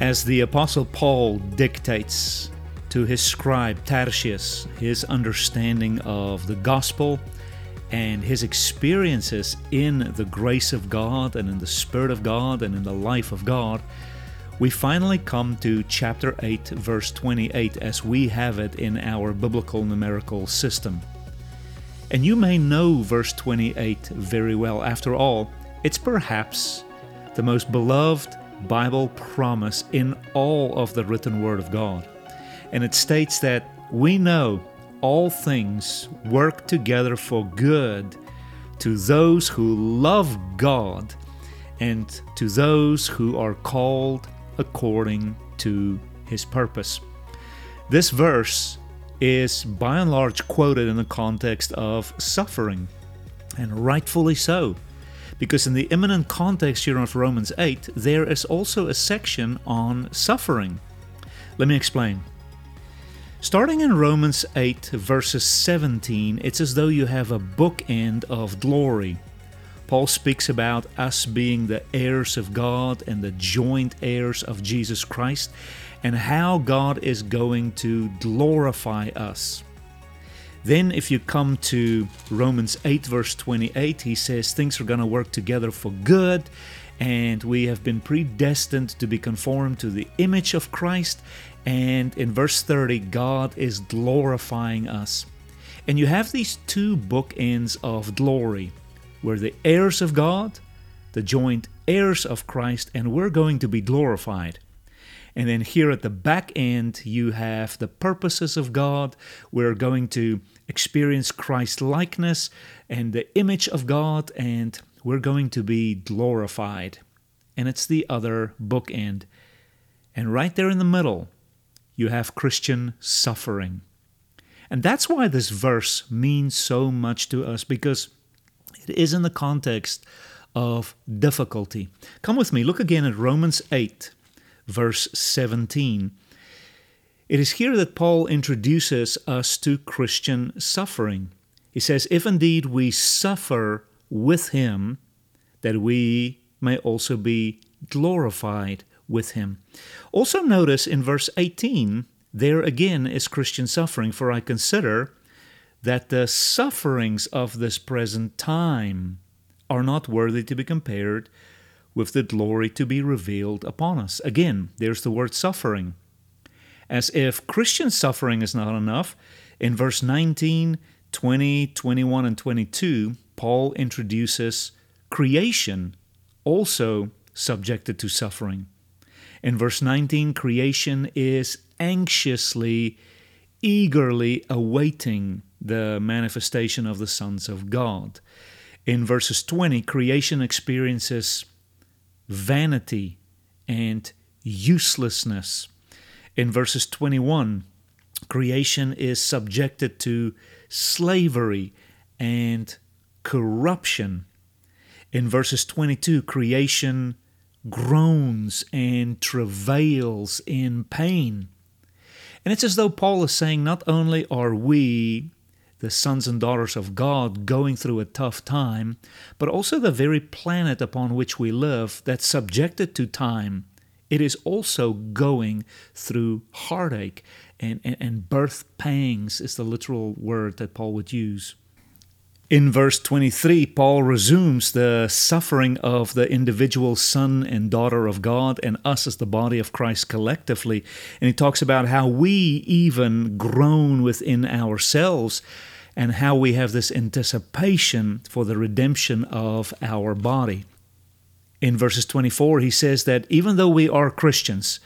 As the Apostle Paul dictates to his scribe Tertius his understanding of the gospel and his experiences in the grace of God and in the Spirit of God and in the life of God, we finally come to chapter 8, verse 28, as we have it in our biblical numerical system. And you may know verse 28 very well. After all, it's perhaps the most beloved Bible promise in all of the written Word of God. And it states that we know all things work together for good to those who love God and to those who are called according to His purpose. This verse is by and large quoted in the context of suffering, and rightfully so because in the imminent context here of Romans 8, there is also a section on suffering. Let me explain. Starting in Romans 8, verses 17, it's as though you have a bookend of glory. Paul speaks about us being the heirs of God and the joint heirs of Jesus Christ, and how God is going to glorify us. Then, if you come to Romans 8, verse 28, he says things are going to work together for good, and we have been predestined to be conformed to the image of Christ. And in verse 30, God is glorifying us. And you have these two bookends of glory. We're the heirs of God, the joint heirs of Christ, and we're going to be glorified. And then here at the back end, you have the purposes of God. We're going to experience Christ likeness and the image of God, and we're going to be glorified. And it's the other bookend. And right there in the middle, you have Christian suffering. And that's why this verse means so much to us because it is in the context of difficulty. Come with me, look again at Romans 8 verse 17. It is here that Paul introduces us to Christian suffering. He says, If indeed we suffer with him, that we may also be glorified with him. Also, notice in verse 18, there again is Christian suffering, for I consider that the sufferings of this present time are not worthy to be compared with the glory to be revealed upon us. Again, there's the word suffering. As if Christian suffering is not enough, in verse 19, 20, 21, and 22, Paul introduces creation also subjected to suffering. In verse 19, creation is anxiously, eagerly awaiting the manifestation of the sons of God. In verses 20, creation experiences vanity and uselessness. In verses 21, creation is subjected to slavery and corruption. In verses 22, creation groans and travails in pain. And it's as though Paul is saying not only are we the sons and daughters of God going through a tough time, but also the very planet upon which we live that's subjected to time. It is also going through heartache and, and, and birth pangs, is the literal word that Paul would use. In verse 23, Paul resumes the suffering of the individual son and daughter of God and us as the body of Christ collectively. And he talks about how we even groan within ourselves and how we have this anticipation for the redemption of our body. In verses 24, he says that even though we are Christians,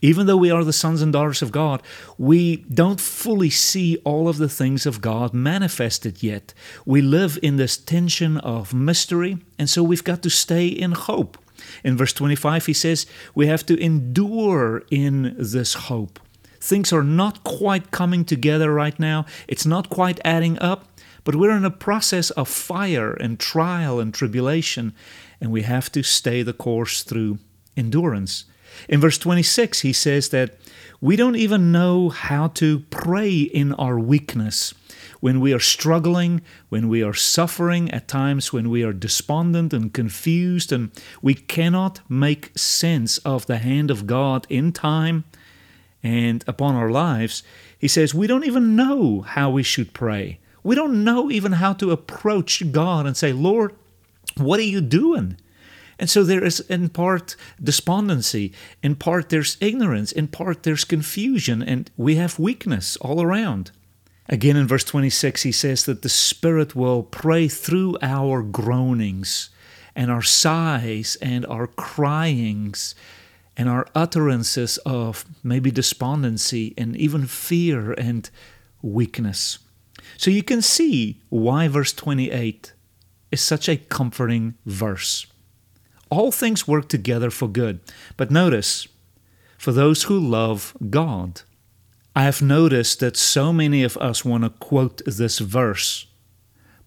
Even though we are the sons and daughters of God, we don't fully see all of the things of God manifested yet. We live in this tension of mystery, and so we've got to stay in hope. In verse 25, he says, We have to endure in this hope. Things are not quite coming together right now, it's not quite adding up, but we're in a process of fire and trial and tribulation, and we have to stay the course through endurance. In verse 26, he says that we don't even know how to pray in our weakness. When we are struggling, when we are suffering, at times when we are despondent and confused, and we cannot make sense of the hand of God in time and upon our lives, he says we don't even know how we should pray. We don't know even how to approach God and say, Lord, what are you doing? And so there is, in part, despondency, in part, there's ignorance, in part, there's confusion, and we have weakness all around. Again, in verse 26, he says that the Spirit will pray through our groanings and our sighs and our cryings and our utterances of maybe despondency and even fear and weakness. So you can see why verse 28 is such a comforting verse all things work together for good. But notice, for those who love God. I have noticed that so many of us want to quote this verse,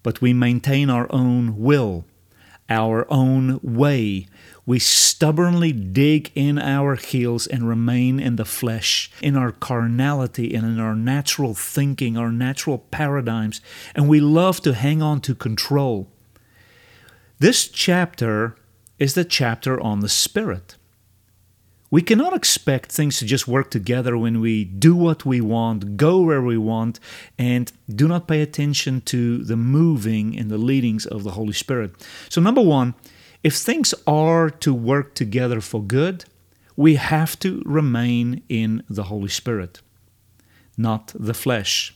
but we maintain our own will, our own way. We stubbornly dig in our heels and remain in the flesh, in our carnality and in our natural thinking, our natural paradigms, and we love to hang on to control. This chapter is the chapter on the Spirit. We cannot expect things to just work together when we do what we want, go where we want, and do not pay attention to the moving and the leadings of the Holy Spirit. So, number one, if things are to work together for good, we have to remain in the Holy Spirit, not the flesh.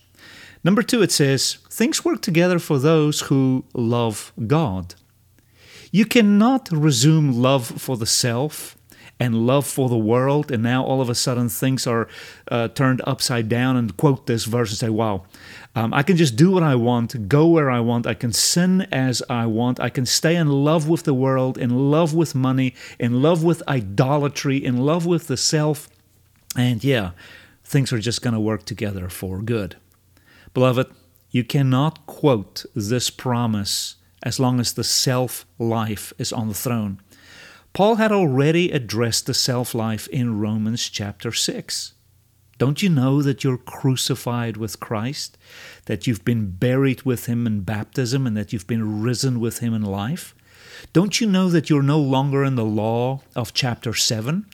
Number two, it says, things work together for those who love God. You cannot resume love for the self and love for the world, and now all of a sudden things are uh, turned upside down and quote this verse and say, Wow, um, I can just do what I want, go where I want, I can sin as I want, I can stay in love with the world, in love with money, in love with idolatry, in love with the self, and yeah, things are just going to work together for good. Beloved, you cannot quote this promise as long as the self life is on the throne. Paul had already addressed the self life in Romans chapter 6. Don't you know that you're crucified with Christ, that you've been buried with him in baptism, and that you've been risen with him in life? Don't you know that you're no longer in the law of chapter 7?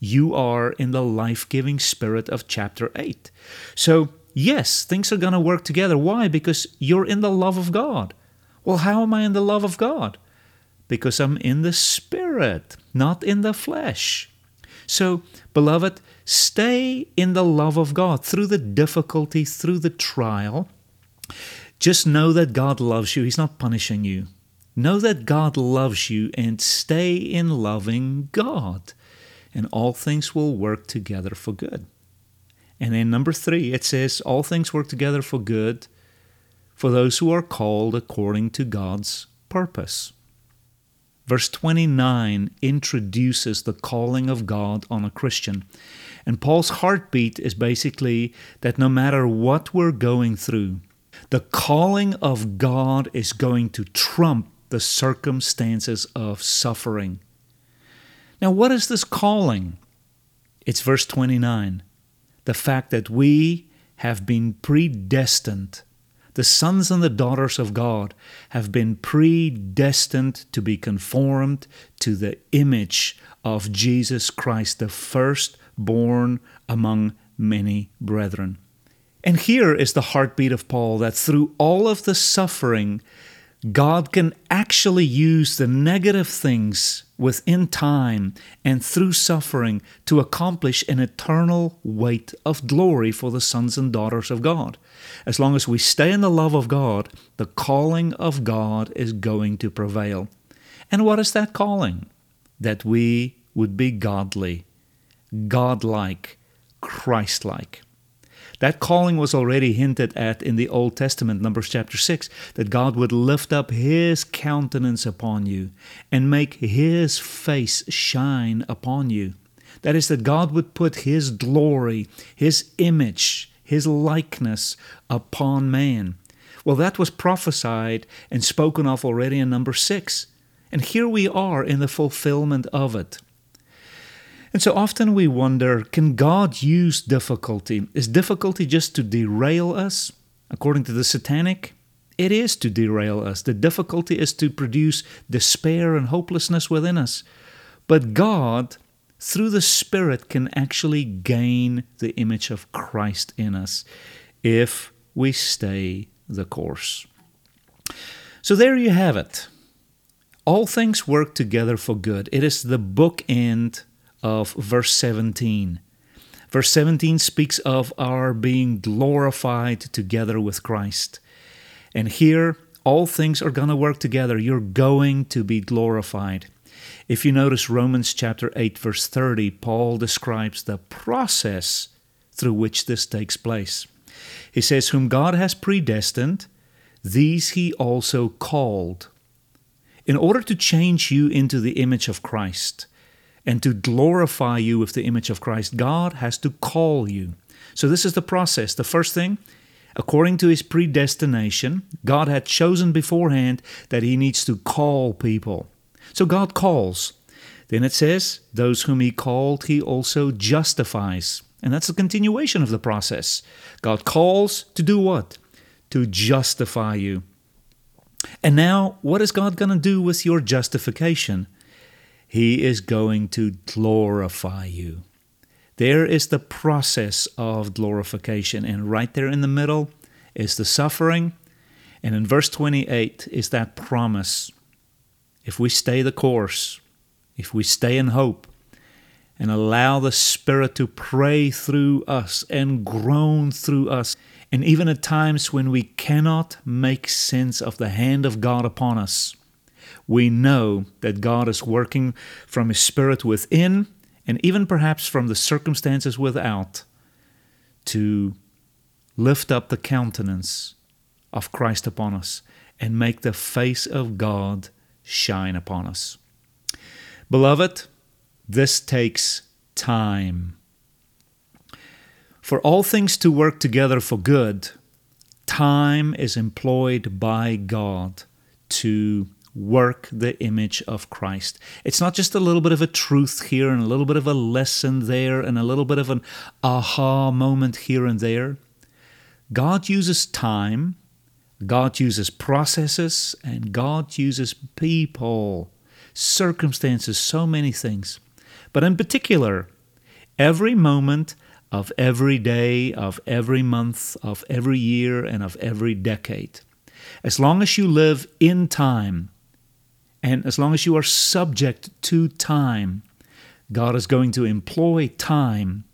You are in the life giving spirit of chapter 8. So, yes, things are going to work together. Why? Because you're in the love of God. Well, how am I in the love of God? Because I'm in the Spirit, not in the flesh. So, beloved, stay in the love of God through the difficulty, through the trial. Just know that God loves you, He's not punishing you. Know that God loves you and stay in loving God, and all things will work together for good. And then, number three, it says, All things work together for good for those who are called according to God's purpose. Verse 29 introduces the calling of God on a Christian. And Paul's heartbeat is basically that no matter what we're going through, the calling of God is going to trump the circumstances of suffering. Now, what is this calling? It's verse 29 the fact that we have been predestined the sons and the daughters of God have been predestined to be conformed to the image of Jesus Christ, the firstborn among many brethren. And here is the heartbeat of Paul that through all of the suffering God can actually use the negative things within time and through suffering to accomplish an eternal weight of glory for the sons and daughters of God. As long as we stay in the love of God, the calling of God is going to prevail. And what is that calling? That we would be godly. godlike, Christ-like. That calling was already hinted at in the Old Testament, Numbers chapter 6, that God would lift up His countenance upon you and make His face shine upon you. That is, that God would put His glory, His image, His likeness upon man. Well, that was prophesied and spoken of already in number 6. And here we are in the fulfillment of it. And so often we wonder can God use difficulty? Is difficulty just to derail us? According to the satanic, it is to derail us. The difficulty is to produce despair and hopelessness within us. But God, through the Spirit, can actually gain the image of Christ in us if we stay the course. So there you have it. All things work together for good. It is the bookend of verse 17. Verse 17 speaks of our being glorified together with Christ. And here, all things are going to work together. You're going to be glorified. If you notice Romans chapter 8, verse 30, Paul describes the process through which this takes place. He says, Whom God has predestined, these he also called. In order to change you into the image of Christ, and to glorify you with the image of Christ, God has to call you. So, this is the process. The first thing, according to his predestination, God had chosen beforehand that he needs to call people. So, God calls. Then it says, Those whom he called, he also justifies. And that's a continuation of the process. God calls to do what? To justify you. And now, what is God going to do with your justification? He is going to glorify you. There is the process of glorification, and right there in the middle is the suffering. And in verse 28 is that promise. If we stay the course, if we stay in hope, and allow the Spirit to pray through us and groan through us, and even at times when we cannot make sense of the hand of God upon us, we know that God is working from His Spirit within and even perhaps from the circumstances without to lift up the countenance of Christ upon us and make the face of God shine upon us. Beloved, this takes time. For all things to work together for good, time is employed by God to work the image of Christ. It's not just a little bit of a truth here and a little bit of a lesson there and a little bit of an aha moment here and there. God uses time, God uses processes, and God uses people, circumstances, so many things. But in particular, every moment of every day, of every month, of every year, and of every decade. As long as you live in time, and as long as you are subject to time, God is going to employ time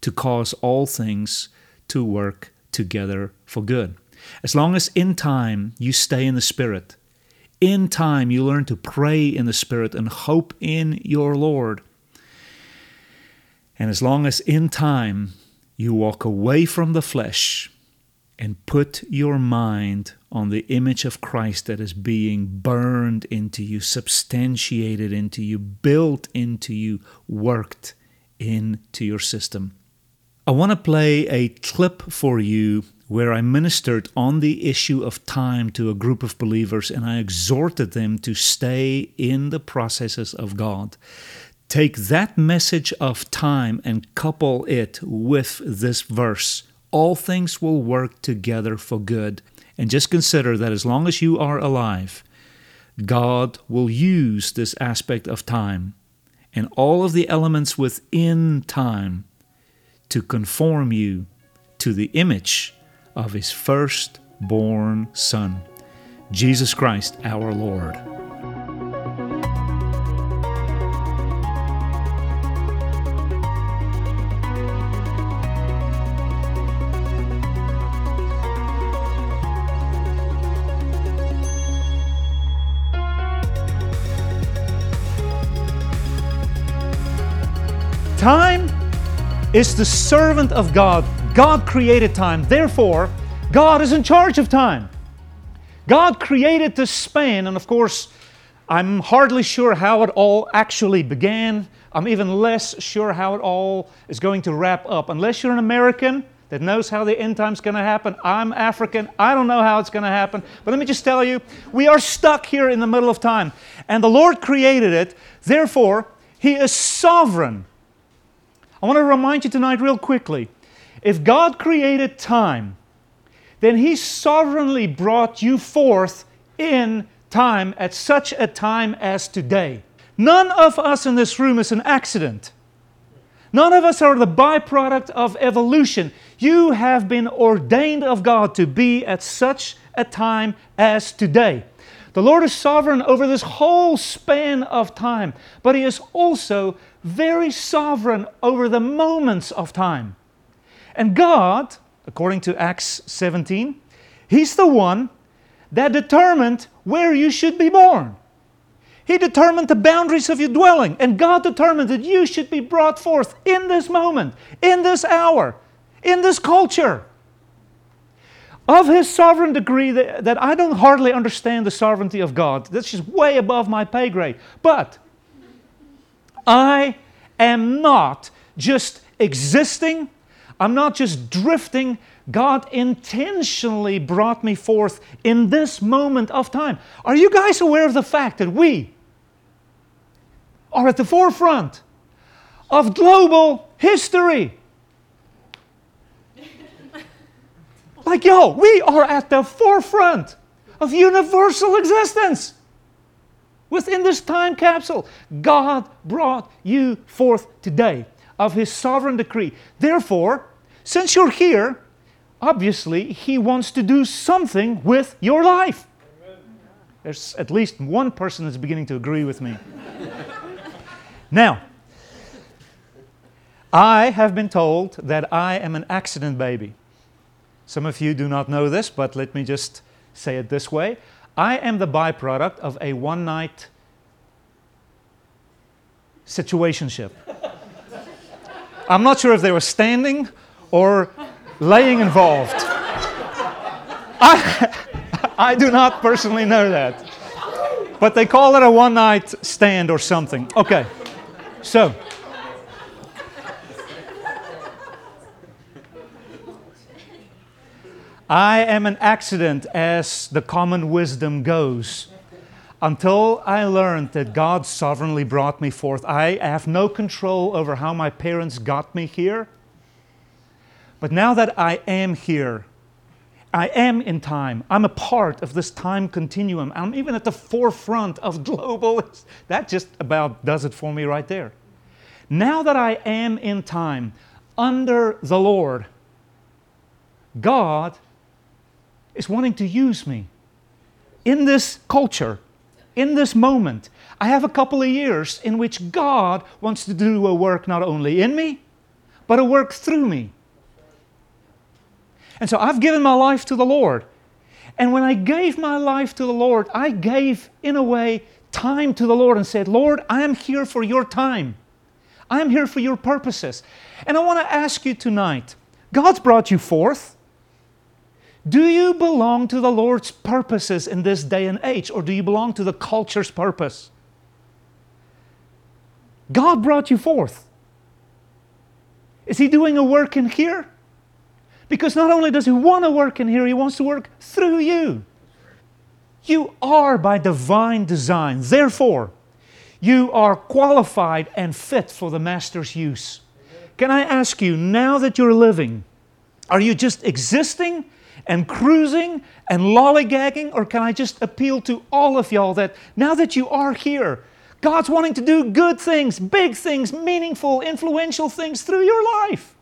to cause all things to work together for good. As long as in time you stay in the Spirit, in time you learn to pray in the Spirit and hope in your Lord, and as long as in time you walk away from the flesh and put your mind on the image of Christ that is being burned into you, substantiated into you, built into you, worked into your system. I want to play a clip for you where I ministered on the issue of time to a group of believers and I exhorted them to stay in the processes of God. Take that message of time and couple it with this verse all things will work together for good. And just consider that as long as you are alive, God will use this aspect of time and all of the elements within time to conform you to the image of His firstborn Son, Jesus Christ our Lord. Is the servant of God. God created time. Therefore, God is in charge of time. God created this span, and of course, I'm hardly sure how it all actually began. I'm even less sure how it all is going to wrap up. Unless you're an American that knows how the end time's going to happen, I'm African. I don't know how it's going to happen. But let me just tell you, we are stuck here in the middle of time. And the Lord created it. Therefore, He is sovereign. I want to remind you tonight, real quickly if God created time, then He sovereignly brought you forth in time at such a time as today. None of us in this room is an accident. None of us are the byproduct of evolution. You have been ordained of God to be at such a time as today. The Lord is sovereign over this whole span of time, but He is also very sovereign over the moments of time. And God, according to Acts 17, He's the one that determined where you should be born. He determined the boundaries of your dwelling, and God determined that you should be brought forth in this moment, in this hour, in this culture. Of His sovereign degree, that, that I don't hardly understand the sovereignty of God. That's just way above my pay grade. But I am not just existing, I'm not just drifting God intentionally brought me forth in this moment of time. Are you guys aware of the fact that we are at the forefront of global history? Like, yo, we are at the forefront of universal existence. Within this time capsule, God brought you forth today of His sovereign decree. Therefore, since you're here, obviously He wants to do something with your life. There's at least one person that's beginning to agree with me. now, I have been told that I am an accident baby. Some of you do not know this, but let me just say it this way I am the byproduct of a one night situationship. I'm not sure if they were standing or laying involved. I, I do not personally know that. But they call it a one night stand or something. Okay, so. I am an accident as the common wisdom goes. Until I learned that God sovereignly brought me forth, I have no control over how my parents got me here. But now that I am here, I am in time. I'm a part of this time continuum. I'm even at the forefront of global. That just about does it for me right there. Now that I am in time under the Lord, God is wanting to use me in this culture, in this moment. I have a couple of years in which God wants to do a work not only in me, but a work through me. And so I've given my life to the Lord. And when I gave my life to the Lord, I gave, in a way, time to the Lord and said, Lord, I am here for your time. I am here for your purposes. And I want to ask you tonight God's brought you forth. Do you belong to the Lord's purposes in this day and age, or do you belong to the culture's purpose? God brought you forth. Is He doing a work in here? Because not only does He want to work in here, He wants to work through you. You are by divine design. Therefore, you are qualified and fit for the Master's use. Can I ask you, now that you're living, are you just existing and cruising and lollygagging? Or can I just appeal to all of y'all that now that you are here, God's wanting to do good things, big things, meaningful, influential things through your life?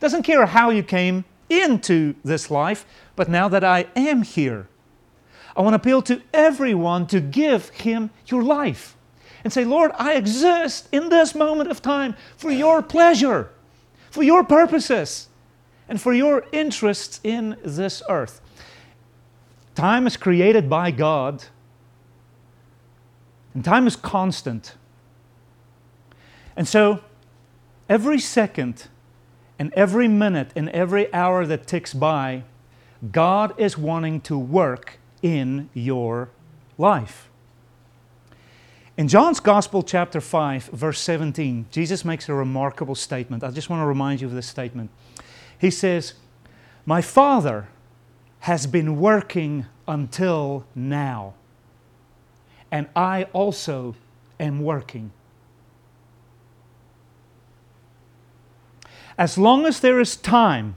Doesn't care how you came into this life, but now that I am here, I want to appeal to everyone to give Him your life and say, Lord, I exist in this moment of time for your pleasure, for your purposes, and for your interests in this earth. Time is created by God, and time is constant. And so, every second and every minute and every hour that ticks by, God is wanting to work in your life. In John's Gospel, chapter 5, verse 17, Jesus makes a remarkable statement. I just want to remind you of this statement. He says, My Father has been working until now, and I also am working. As long as there is time,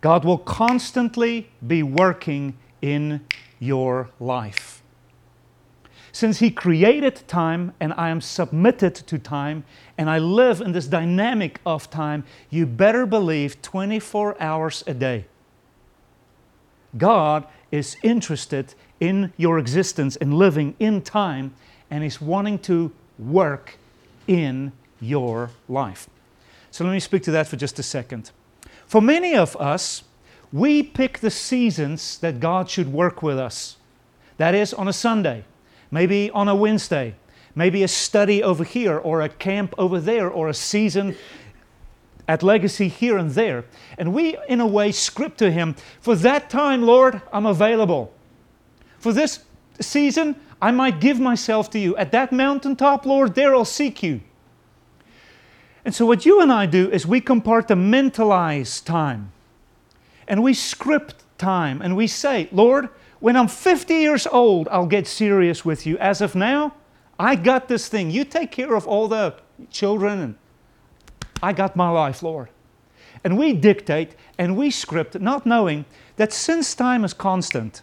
God will constantly be working in your life. Since He created time and I am submitted to time and I live in this dynamic of time, you better believe 24 hours a day. God is interested in your existence and living in time and is wanting to work in your life. So let me speak to that for just a second. For many of us, we pick the seasons that God should work with us. That is on a Sunday maybe on a Wednesday, maybe a study over here, or a camp over there, or a season at Legacy here and there. And we, in a way, script to Him, For that time, Lord, I'm available. For this season, I might give myself to you. At that mountaintop, Lord, there I'll seek you. And so, what you and I do is we compartmentalize time and we script time and we say, Lord, when I'm 50 years old, I'll get serious with you. As of now, I got this thing. You take care of all the children, and I got my life, Lord. And we dictate and we script, not knowing that since time is constant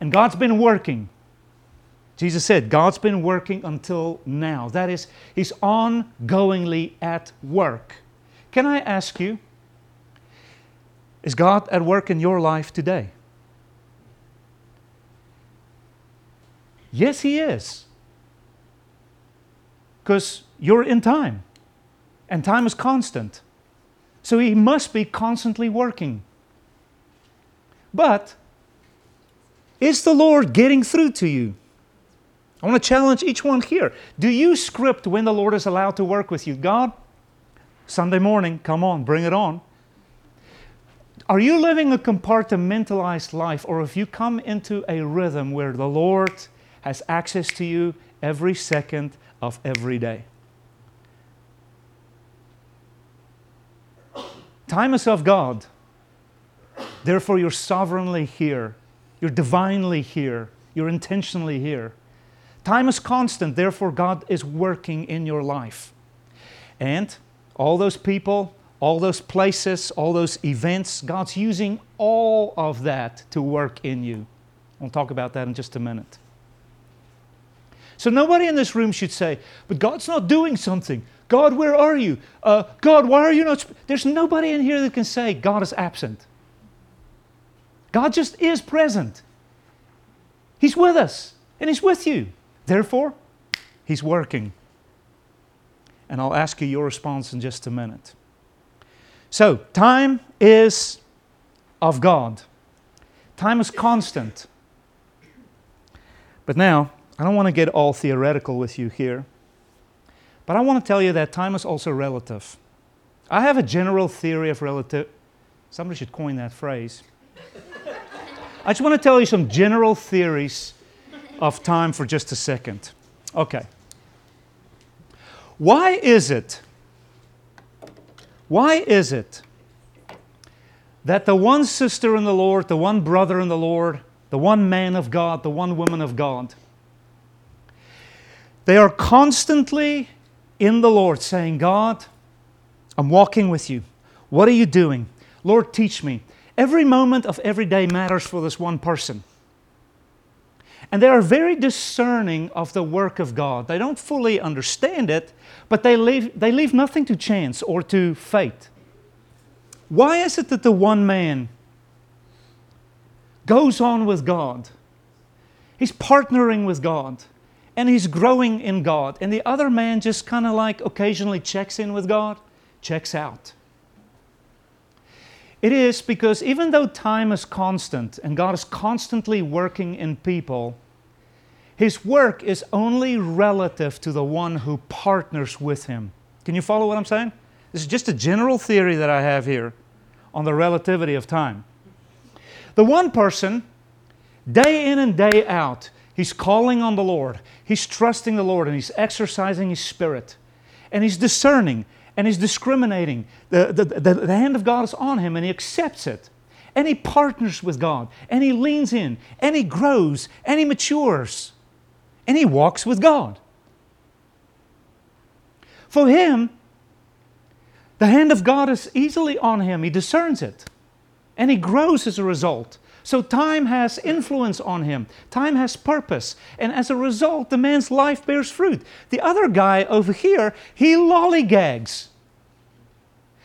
and God's been working, Jesus said, God's been working until now. That is, He's ongoingly at work. Can I ask you, is God at work in your life today? Yes, He is. Because you're in time, and time is constant. So He must be constantly working. But is the Lord getting through to you? I want to challenge each one here. Do you script when the Lord is allowed to work with you? God, Sunday morning, come on, bring it on. Are you living a compartmentalized life, or have you come into a rhythm where the Lord has access to you every second of every day. Time is of God. Therefore, you're sovereignly here. You're divinely here. You're intentionally here. Time is constant. Therefore, God is working in your life. And all those people, all those places, all those events, God's using all of that to work in you. We'll talk about that in just a minute. So nobody in this room should say, but God's not doing something. God, where are you? Uh, God, why are you not? Sp-? There's nobody in here that can say God is absent. God just is present. He's with us and He's with you. Therefore, He's working. And I'll ask you your response in just a minute. So, time is of God, time is constant. But now, I don't want to get all theoretical with you here, but I want to tell you that time is also relative. I have a general theory of relative. Somebody should coin that phrase. I just want to tell you some general theories of time for just a second. Okay. Why is it? Why is it that the one sister in the Lord, the one brother in the Lord, the one man of God, the one woman of God, they are constantly in the Lord saying, God, I'm walking with you. What are you doing? Lord, teach me. Every moment of every day matters for this one person. And they are very discerning of the work of God. They don't fully understand it, but they leave, they leave nothing to chance or to fate. Why is it that the one man goes on with God? He's partnering with God and he's growing in God. And the other man just kind of like occasionally checks in with God, checks out. It is because even though time is constant and God is constantly working in people, His work is only relative to the one who partners with him. Can you follow what I'm saying? This is just a general theory that I have here on the relativity of time. The one person, day in and day out, he's calling on the Lord, he's trusting the Lord, and he's exercising his spirit, and he's discerning and he's discriminating. The, the, the, the hand of God is on him, and he accepts it and he partners with God, and he leans in, and he grows, and he matures and he walks with God. For him, the hand of God is easily on him. He discerns it. And he grows as a result. So time has influence on him. Time has purpose. And as a result, the man's life bears fruit. The other guy over here, he lollygags.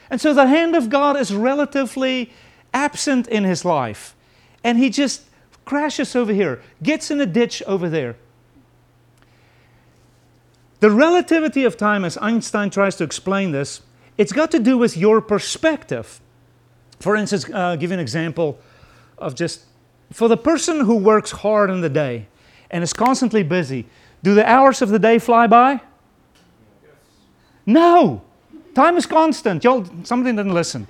And so the hand of God is relatively absent in his life. And he just crashes over here, gets in a ditch over there, the relativity of time, as Einstein tries to explain this, it's got to do with your perspective. For instance, uh, give you an example of just for the person who works hard in the day and is constantly busy, do the hours of the day fly by? No. Time is constant. Y'all, somebody didn't listen.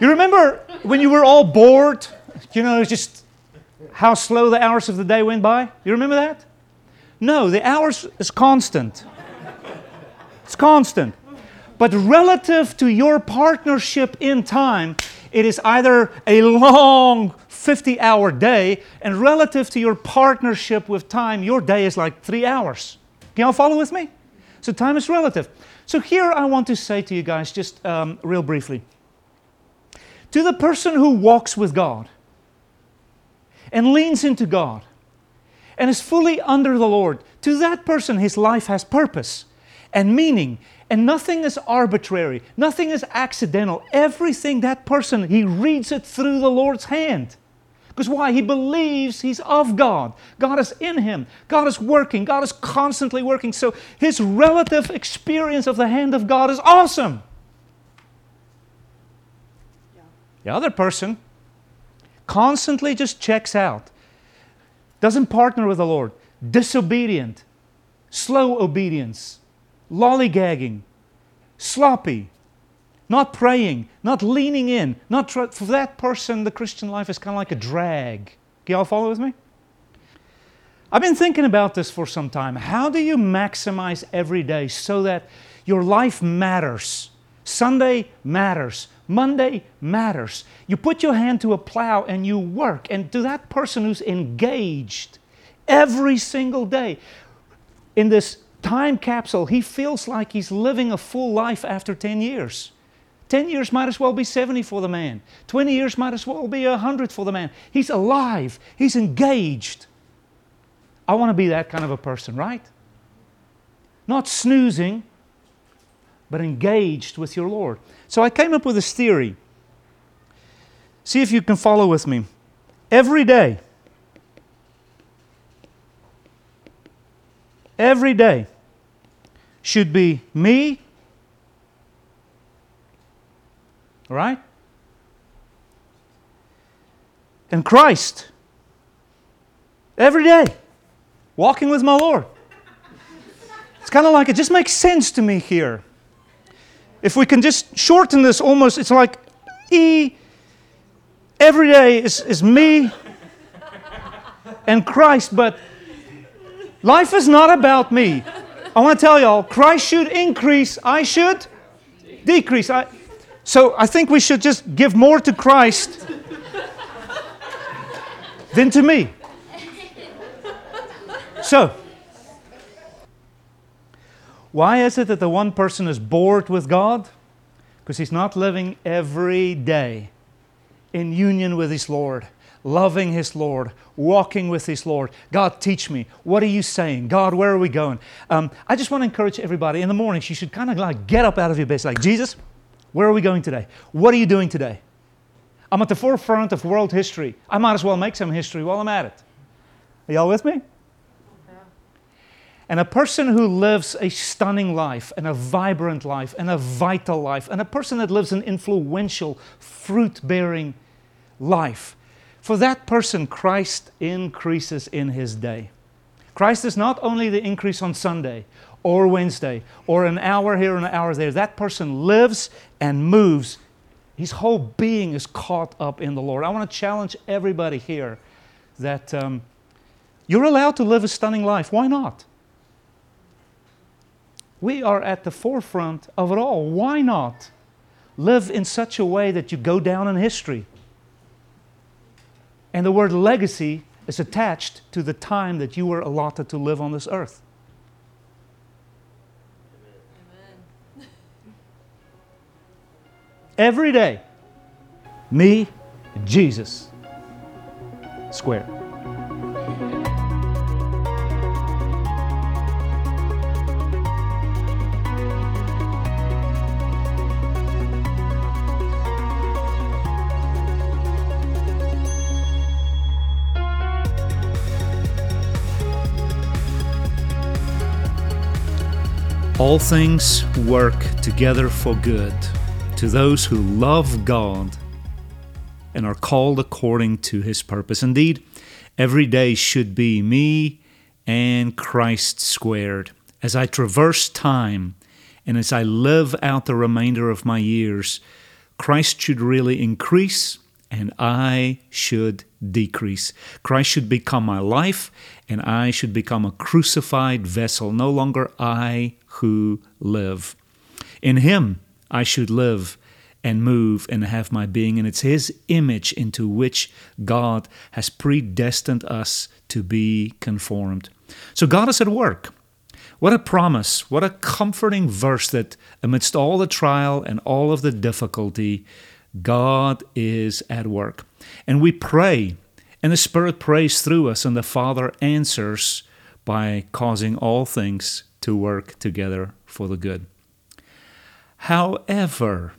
you remember when you were all bored? You know, just how slow the hours of the day went by? You remember that? No, the hours is constant. It's constant. But relative to your partnership in time, it is either a long 50 hour day, and relative to your partnership with time, your day is like three hours. Can y'all follow with me? So time is relative. So here I want to say to you guys, just um, real briefly to the person who walks with God, and leans into God and is fully under the Lord, to that person, his life has purpose and meaning, and nothing is arbitrary, nothing is accidental. Everything that person, he reads it through the Lord's hand. Because why? He believes he's of God. God is in him. God is working. God is constantly working. So his relative experience of the hand of God is awesome. Yeah. The other person, constantly just checks out, doesn't partner with the Lord, disobedient, slow obedience, lollygagging, sloppy, not praying, not leaning in. Not tr- for that person, the Christian life is kind of like a drag. Can y'all follow with me? I've been thinking about this for some time. How do you maximize every day so that your life matters? Sunday matters. Monday matters. You put your hand to a plow and you work. And to that person who's engaged every single day in this time capsule, he feels like he's living a full life after 10 years. 10 years might as well be 70 for the man. 20 years might as well be 100 for the man. He's alive, he's engaged. I want to be that kind of a person, right? Not snoozing, but engaged with your Lord. So I came up with this theory. See if you can follow with me. Every day, every day should be me, right? And Christ. Every day, walking with my Lord. It's kind of like it just makes sense to me here if we can just shorten this almost, it's like E every day is, is me and Christ, but life is not about me. I want to tell y'all, Christ should increase, I should decrease. I, so I think we should just give more to Christ than to me. So, why is it that the one person is bored with God? Because he's not living every day in union with his Lord, loving his Lord, walking with his Lord. God, teach me. What are you saying? God, where are we going? Um, I just want to encourage everybody in the mornings, you should kind of like get up out of your bed, like, Jesus, where are we going today? What are you doing today? I'm at the forefront of world history. I might as well make some history while I'm at it. Are y'all with me? And a person who lives a stunning life and a vibrant life and a vital life, and a person that lives an influential, fruit bearing life. For that person, Christ increases in his day. Christ is not only the increase on Sunday or Wednesday or an hour here and an hour there. That person lives and moves. His whole being is caught up in the Lord. I want to challenge everybody here that um, you're allowed to live a stunning life. Why not? We are at the forefront of it all. Why not live in such a way that you go down in history? And the word legacy is attached to the time that you were allotted to live on this earth. Amen. Every day, me, Jesus, square. All things work together for good to those who love God and are called according to his purpose. Indeed, every day should be me and Christ squared. As I traverse time and as I live out the remainder of my years, Christ should really increase and I should decrease. Christ should become my life, and I should become a crucified vessel, no longer I who live. In Him I should live and move and have my being, and it's His image into which God has predestined us to be conformed. So God is at work. What a promise, what a comforting verse that amidst all the trial and all of the difficulty, God is at work. And we pray, and the Spirit prays through us, and the Father answers by causing all things to work together for the good. However,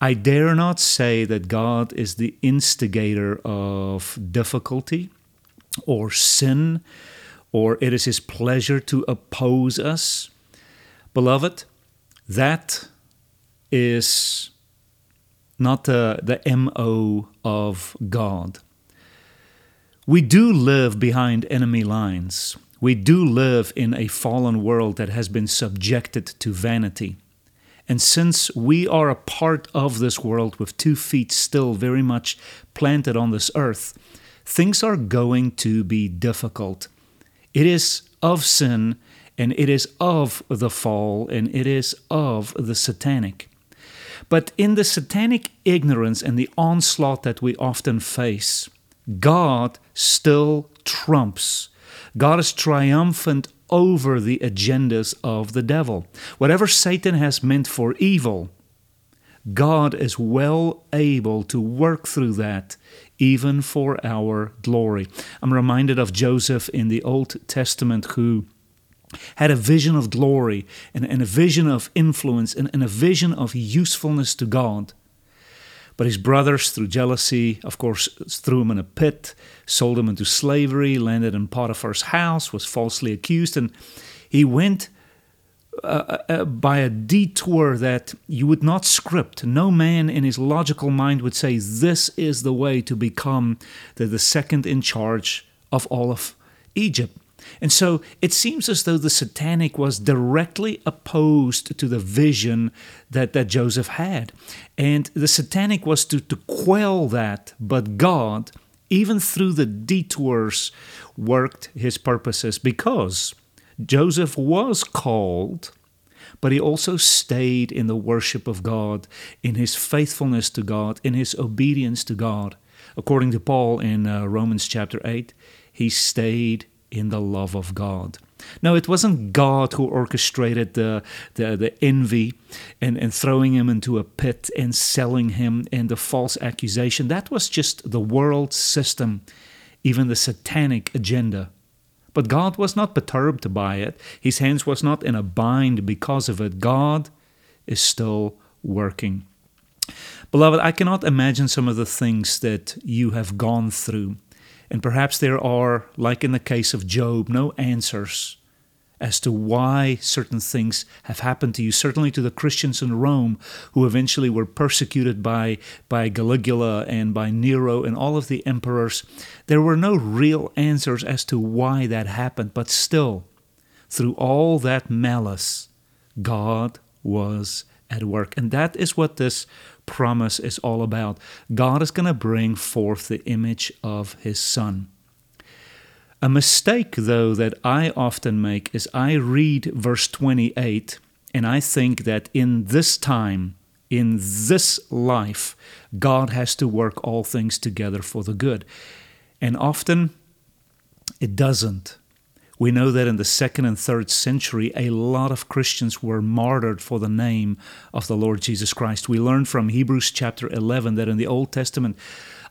I dare not say that God is the instigator of difficulty or sin, or it is His pleasure to oppose us. Beloved, that is not uh, the, the MO of God. We do live behind enemy lines. We do live in a fallen world that has been subjected to vanity. And since we are a part of this world with two feet still very much planted on this earth, things are going to be difficult. It is of sin, and it is of the fall, and it is of the satanic. But in the satanic ignorance and the onslaught that we often face, God still trumps. God is triumphant over the agendas of the devil. Whatever Satan has meant for evil, God is well able to work through that even for our glory. I'm reminded of Joseph in the Old Testament who had a vision of glory and, and a vision of influence and, and a vision of usefulness to God. But his brothers, through jealousy, of course, threw him in a pit, sold him into slavery, landed in Potiphar's house, was falsely accused, and he went uh, uh, uh, by a detour that you would not script. No man in his logical mind would say, This is the way to become the, the second in charge of all of Egypt. And so it seems as though the satanic was directly opposed to the vision that, that Joseph had. And the satanic was to, to quell that, but God, even through the detours, worked his purposes because Joseph was called but he also stayed in the worship of God, in his faithfulness to God, in his obedience to God. According to Paul in uh, Romans chapter 8, he stayed in the love of God. No, it wasn't God who orchestrated the, the, the envy and, and throwing him into a pit and selling him and the false accusation. That was just the world system, even the satanic agenda. But God was not perturbed by it. His hands was not in a bind because of it. God is still working. Beloved, I cannot imagine some of the things that you have gone through and perhaps there are, like in the case of Job, no answers as to why certain things have happened to you. Certainly to the Christians in Rome, who eventually were persecuted by, by Caligula and by Nero and all of the emperors, there were no real answers as to why that happened. But still, through all that malice, God was at work. And that is what this promise is all about. God is going to bring forth the image of His Son. A mistake, though, that I often make is I read verse 28 and I think that in this time, in this life, God has to work all things together for the good. And often it doesn't. We know that in the second and third century, a lot of Christians were martyred for the name of the Lord Jesus Christ. We learn from Hebrews chapter 11 that in the Old Testament,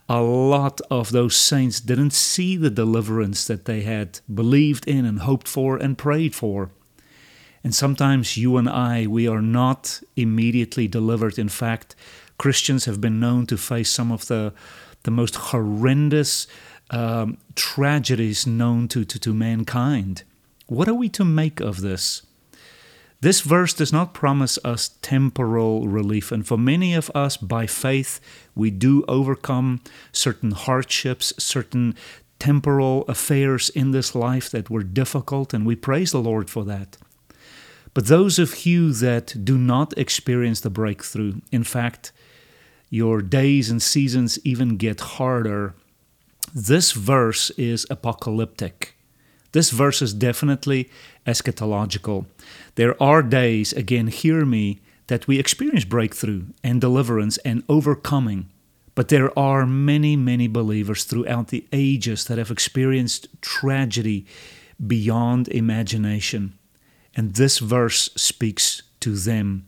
a lot of those saints didn't see the deliverance that they had believed in and hoped for and prayed for. And sometimes you and I, we are not immediately delivered. In fact, Christians have been known to face some of the, the most horrendous um, tragedies known to, to, to mankind. What are we to make of this? This verse does not promise us temporal relief, and for many of us, by faith, we do overcome certain hardships, certain temporal affairs in this life that were difficult, and we praise the Lord for that. But those of you that do not experience the breakthrough, in fact, your days and seasons even get harder this verse is apocalyptic. This verse is definitely eschatological. There are days, again, hear me, that we experience breakthrough and deliverance and overcoming. But there are many, many believers throughout the ages that have experienced tragedy beyond imagination. And this verse speaks to them.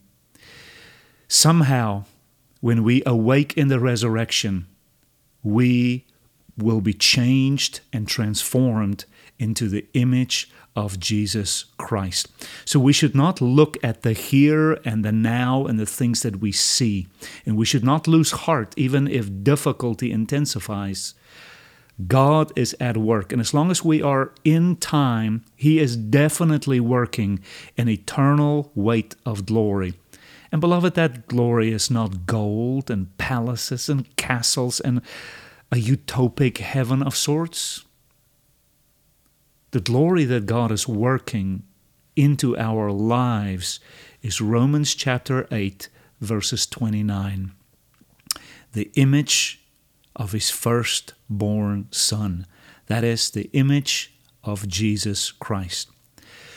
Somehow, when we awake in the resurrection, we will be changed and transformed into the image of Jesus Christ. So we should not look at the here and the now and the things that we see. And we should not lose heart even if difficulty intensifies. God is at work. And as long as we are in time, He is definitely working an eternal weight of glory. And beloved, that glory is not gold and palaces and castles and a utopic heaven of sorts. The glory that God is working into our lives is Romans chapter 8, verses 29. The image of his firstborn Son. That is the image of Jesus Christ.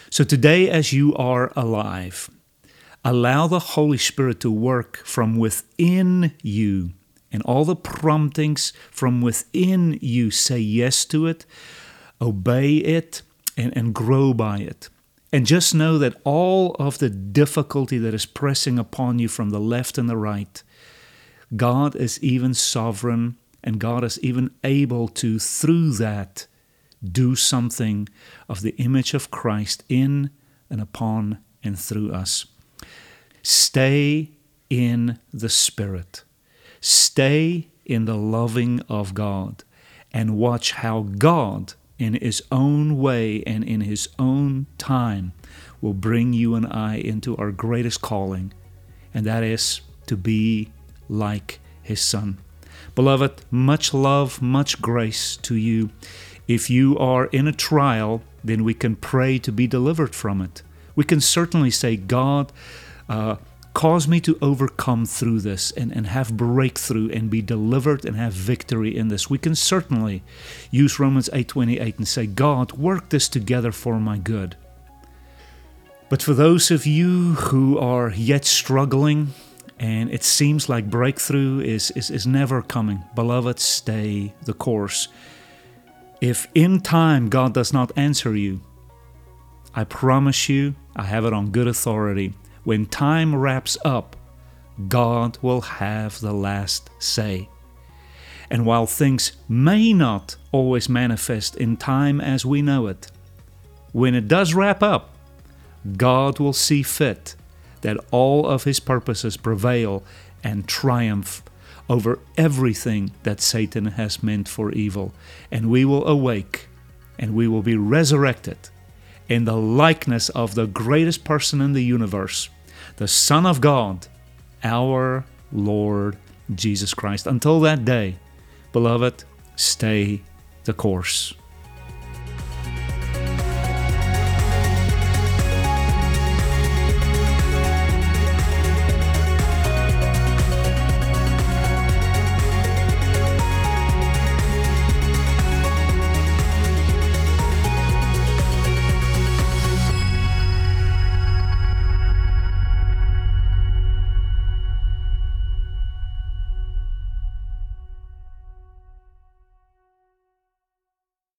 So today, as you are alive, allow the Holy Spirit to work from within you and all the promptings from within you say yes to it, obey it, and, and grow by it. And just know that all of the difficulty that is pressing upon you from the left and the right, God is even sovereign and God is even able to, through that, do something of the image of Christ in and upon and through us. Stay in the Spirit. Stay in the loving of God and watch how God, in His own way and in His own time, will bring you and I into our greatest calling, and that is to be like His Son. Beloved, much love, much grace to you. If you are in a trial, then we can pray to be delivered from it. We can certainly say, God, uh, Cause me to overcome through this and, and have breakthrough and be delivered and have victory in this. We can certainly use Romans 8:28 and say, God, work this together for my good. But for those of you who are yet struggling and it seems like breakthrough is, is, is never coming, beloved, stay the course. If in time God does not answer you, I promise you, I have it on good authority when time wraps up, God will have the last say. And while things may not always manifest in time as we know it, when it does wrap up, God will see fit that all of His purposes prevail and triumph over everything that Satan has meant for evil. And we will awake and we will be resurrected in the likeness of the greatest person in the universe, the Son of God, our Lord Jesus Christ. Until that day, beloved, stay the course.